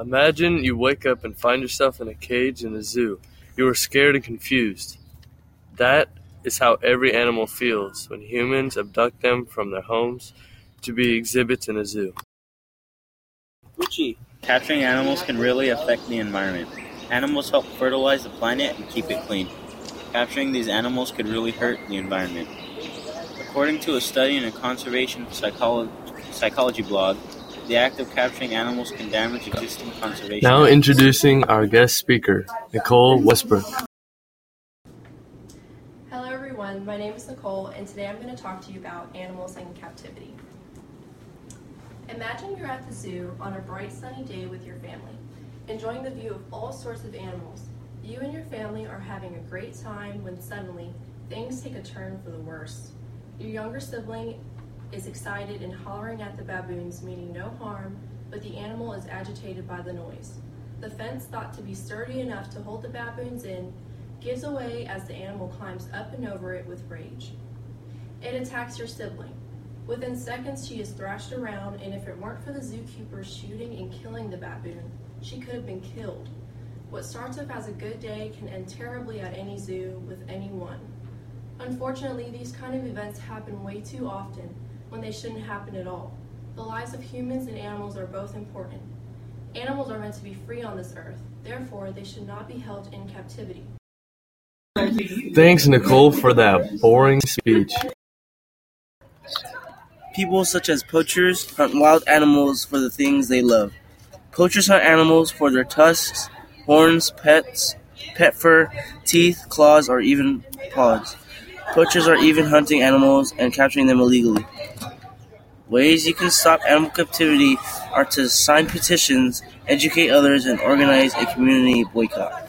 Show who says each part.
Speaker 1: Imagine you wake up and find yourself in a cage in a zoo. You are scared and confused. That is how every animal feels when humans abduct them from their homes to be exhibits in a zoo.
Speaker 2: Gucci. Capturing animals can really affect the environment. Animals help fertilize the planet and keep it clean. Capturing these animals could really hurt the environment. According to a study in a conservation psycholo- psychology blog, the act of capturing animals can damage existing conservation.
Speaker 1: Now
Speaker 2: efforts.
Speaker 1: introducing our guest speaker, Nicole Westbrook.
Speaker 3: Hello everyone, my name is Nicole and today I'm going to talk to you about animals in captivity. Imagine you're at the zoo on a bright sunny day with your family, enjoying the view of all sorts of animals. You and your family are having a great time when suddenly things take a turn for the worse. Your younger sibling is excited and hollering at the baboons, meaning no harm, but the animal is agitated by the noise. The fence, thought to be sturdy enough to hold the baboons in, gives away as the animal climbs up and over it with rage. It attacks your sibling. Within seconds, she is thrashed around, and if it weren't for the zookeeper shooting and killing the baboon, she could have been killed. What starts off as a good day can end terribly at any zoo with anyone. Unfortunately, these kind of events happen way too often when they shouldn't happen at all. The lives of humans and animals are both important. Animals are meant to be free on this earth, therefore, they should not be held in captivity.
Speaker 1: Thanks, Nicole, for that boring speech.
Speaker 4: People such as poachers hunt wild animals for the things they love. Poachers hunt animals for their tusks, horns, pets, pet fur, teeth, claws, or even paws. Poachers are even hunting animals and capturing them illegally. Ways you can stop animal captivity are to sign petitions, educate others, and organize a community boycott.